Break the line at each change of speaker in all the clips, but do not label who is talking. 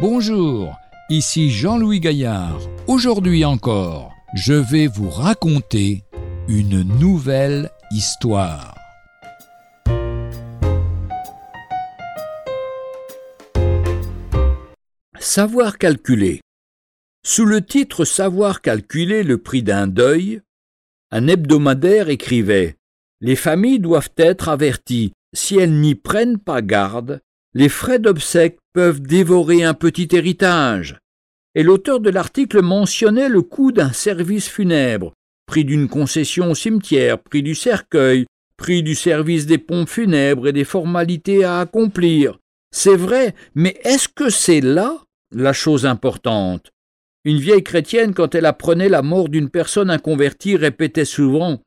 Bonjour, ici Jean-Louis Gaillard. Aujourd'hui encore, je vais vous raconter une nouvelle histoire.
Savoir calculer. Sous le titre Savoir calculer le prix d'un deuil, un hebdomadaire écrivait Les familles doivent être averties, si elles n'y prennent pas garde, les frais d'obsèques peuvent dévorer un petit héritage. Et l'auteur de l'article mentionnait le coût d'un service funèbre, prix d'une concession au cimetière, prix du cercueil, prix du service des pompes funèbres et des formalités à accomplir. C'est vrai, mais est-ce que c'est là la chose importante? Une vieille chrétienne, quand elle apprenait la mort d'une personne inconvertie, répétait souvent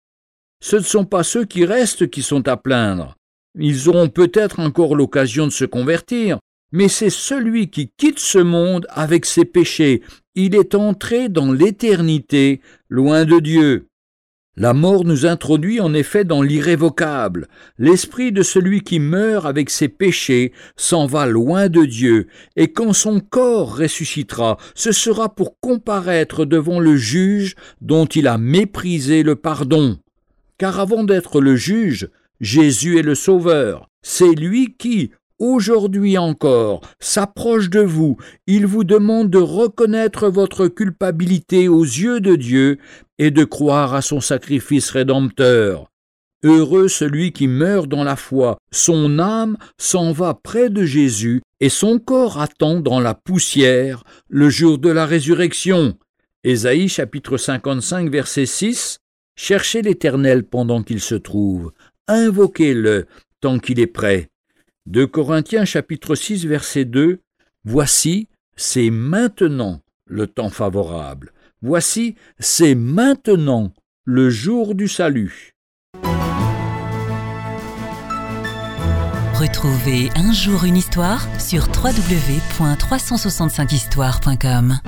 Ce ne sont pas ceux qui restent qui sont à plaindre. Ils auront peut-être encore l'occasion de se convertir, mais c'est celui qui quitte ce monde avec ses péchés. Il est entré dans l'éternité, loin de Dieu. La mort nous introduit en effet dans l'irrévocable. L'esprit de celui qui meurt avec ses péchés s'en va loin de Dieu, et quand son corps ressuscitera, ce sera pour comparaître devant le juge dont il a méprisé le pardon. Car avant d'être le juge, Jésus est le Sauveur. C'est lui qui, aujourd'hui encore, s'approche de vous, il vous demande de reconnaître votre culpabilité aux yeux de Dieu et de croire à son sacrifice rédempteur. Heureux celui qui meurt dans la foi, son âme s'en va près de Jésus et son corps attend dans la poussière le jour de la résurrection. Ésaïe chapitre 55 verset 6 Cherchez l'Éternel pendant qu'il se trouve, invoquez-le tant qu'il est prêt. De Corinthiens chapitre 6 verset 2 Voici, c'est maintenant le temps favorable. Voici, c'est maintenant le jour du salut.
Retrouvez un jour une histoire sur www.365histoire.com.